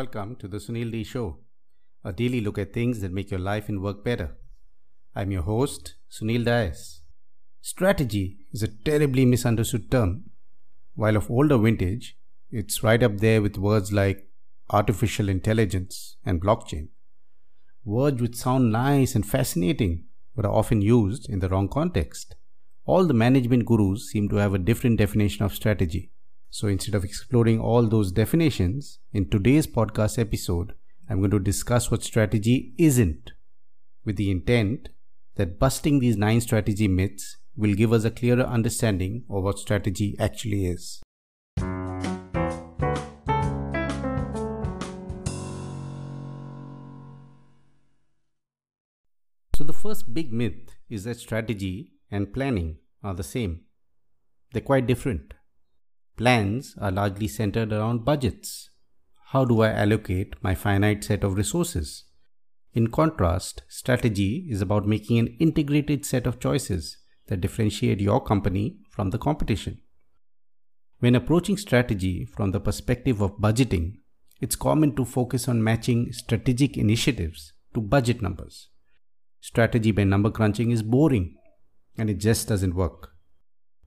welcome to the Sunil D Show, a daily look at things that make your life and work better. I'm your host, Sunil Dias. Strategy is a terribly misunderstood term. While of older vintage, it's right up there with words like artificial intelligence and blockchain. Words which sound nice and fascinating, but are often used in the wrong context. All the management gurus seem to have a different definition of strategy. So instead of exploring all those definitions, in today's podcast episode, I'm going to discuss what strategy isn't, with the intent that busting these nine strategy myths will give us a clearer understanding of what strategy actually is. So, the first big myth is that strategy and planning are the same. They're quite different. Plans are largely centered around budgets. How do I allocate my finite set of resources? In contrast, strategy is about making an integrated set of choices that differentiate your company from the competition. When approaching strategy from the perspective of budgeting, it's common to focus on matching strategic initiatives to budget numbers. Strategy by number crunching is boring and it just doesn't work.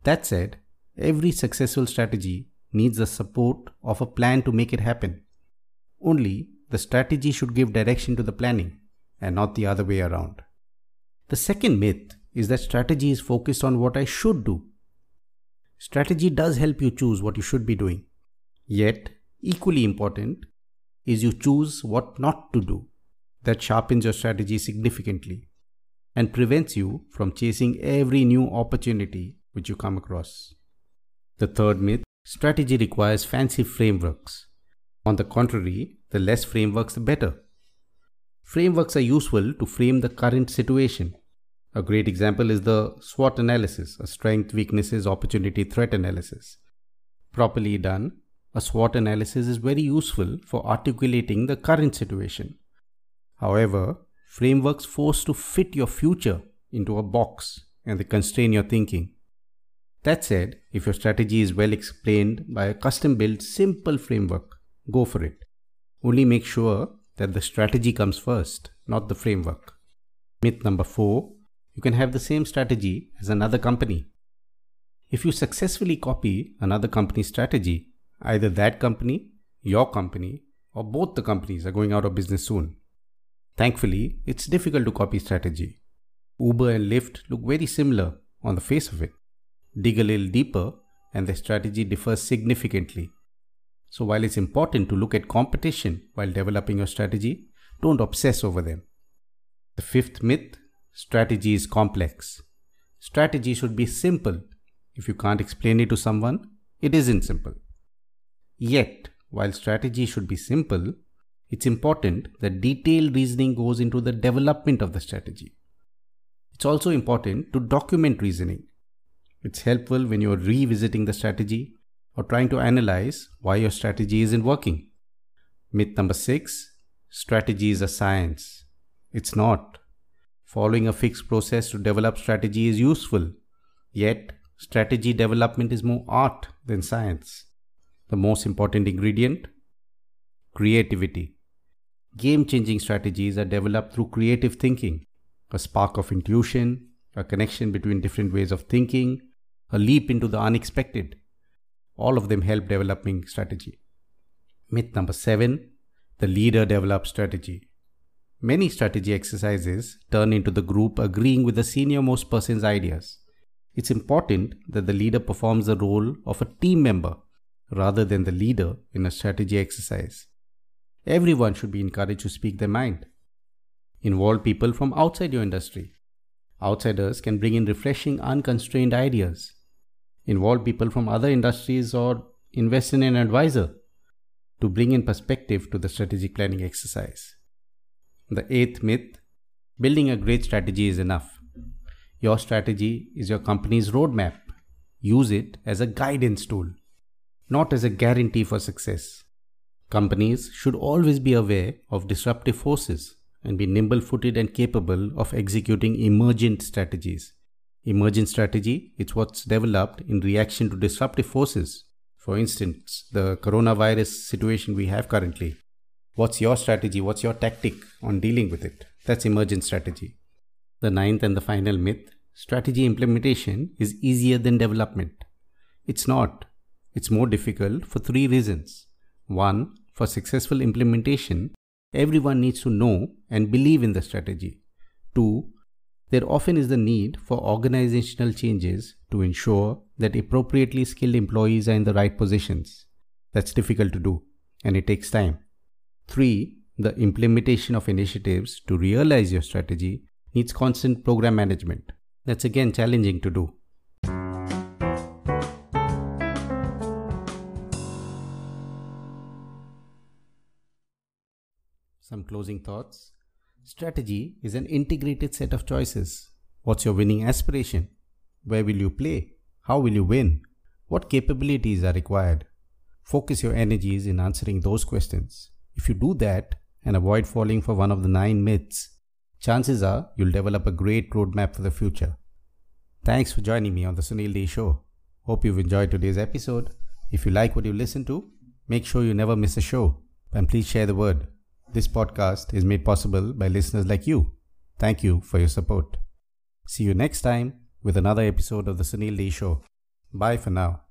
That said, every successful strategy needs the support of a plan to make it happen. Only the strategy should give direction to the planning and not the other way around. The second myth is that strategy is focused on what I should do. Strategy does help you choose what you should be doing. Yet, equally important is you choose what not to do. That sharpens your strategy significantly and prevents you from chasing every new opportunity which you come across. The third myth strategy requires fancy frameworks. On the contrary, the less frameworks, the better. Frameworks are useful to frame the current situation. A great example is the SWOT analysis, a strength, weaknesses, opportunity, threat analysis. Properly done, a SWOT analysis is very useful for articulating the current situation. However, frameworks force to fit your future into a box and they constrain your thinking. That said, if your strategy is well explained by a custom built simple framework, go for it. Only make sure that the strategy comes first, not the framework. Myth number four you can have the same strategy as another company. If you successfully copy another company's strategy, either that company, your company, or both the companies are going out of business soon. Thankfully, it's difficult to copy strategy. Uber and Lyft look very similar on the face of it. Dig a little deeper, and the strategy differs significantly. So, while it's important to look at competition while developing your strategy, don't obsess over them. The fifth myth strategy is complex. Strategy should be simple. If you can't explain it to someone, it isn't simple. Yet, while strategy should be simple, it's important that detailed reasoning goes into the development of the strategy. It's also important to document reasoning. It's helpful when you're revisiting the strategy or trying to analyze why your strategy isn't working. Myth number six strategy is a science. It's not. Following a fixed process to develop strategy is useful, yet, strategy development is more art than science. The most important ingredient creativity. Game changing strategies are developed through creative thinking, a spark of intuition, a connection between different ways of thinking, a leap into the unexpected. All of them help developing strategy. Myth number seven the leader develops strategy. Many strategy exercises turn into the group agreeing with the senior-most person's ideas. It's important that the leader performs the role of a team member rather than the leader in a strategy exercise. Everyone should be encouraged to speak their mind. Involve people from outside your industry. Outsiders can bring in refreshing, unconstrained ideas involve people from other industries or invest in an advisor to bring in perspective to the strategic planning exercise. The eighth myth building a great strategy is enough. Your strategy is your company's roadmap. Use it as a guidance tool, not as a guarantee for success. Companies should always be aware of disruptive forces and be nimble footed and capable of executing emergent strategies emergent strategy. It's what's developed in reaction to disruptive forces. For instance, the coronavirus situation we have currently. What's your strategy? What's your tactic on dealing with it? That's emergent strategy. The ninth and the final myth strategy implementation is easier than development. It's not. It's more difficult for three reasons. One, for successful implementation, everyone needs to know and believe in the strategy. There often is the need for organizational changes to ensure that appropriately skilled employees are in the right positions. That's difficult to do and it takes time. Three, the implementation of initiatives to realize your strategy needs constant program management. That's again challenging to do. Some closing thoughts. Strategy is an integrated set of choices. What's your winning aspiration? Where will you play? How will you win? What capabilities are required? Focus your energies in answering those questions. If you do that and avoid falling for one of the nine myths, chances are you'll develop a great roadmap for the future. Thanks for joining me on the Sunil Day Show. Hope you've enjoyed today's episode. If you like what you listen to, make sure you never miss a show and please share the word. This podcast is made possible by listeners like you. Thank you for your support. See you next time with another episode of the Sunil D Show. Bye for now.